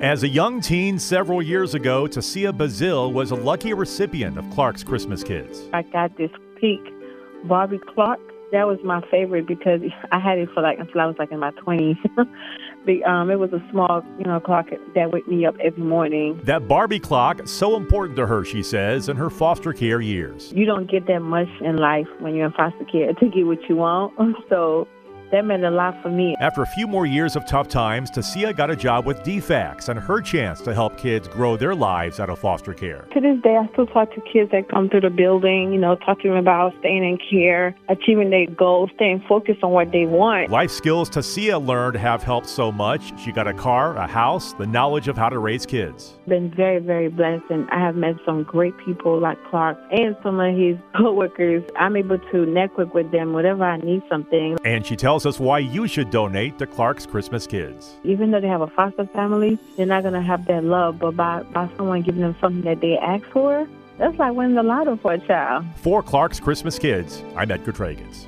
As a young teen several years ago, Tasia Bazil was a lucky recipient of Clark's Christmas Kids. I got this pink Barbie Clark. That was my favorite because I had it for like until I was like in my 20s. the, um, it was a small, you know, clock that woke me up every morning. That Barbie clock, so important to her, she says, in her foster care years. You don't get that much in life when you're in foster care to get what you want. So that meant a lot for me. After a few more years of tough times, Tasia got a job with DFCS and her chance to help kids grow their lives out of foster care. To this day, I still talk to kids that come through the building, you know, talk to them about staying in care, achieving their goals, staying focused on what they want. Life skills Tasia learned have helped so much. She got a car, a house, the knowledge of how to raise kids. Been very, very blessed, and I have met some great people like Clark and some of his coworkers. I'm able to network with them whenever I need something. And she tells us why you should donate to Clark's Christmas Kids. Even though they have a foster family, they're not going to have that love, but by, by someone giving them something that they ask for, that's like winning the lotto for a child. For Clark's Christmas Kids, I'm Edgar Treiguts.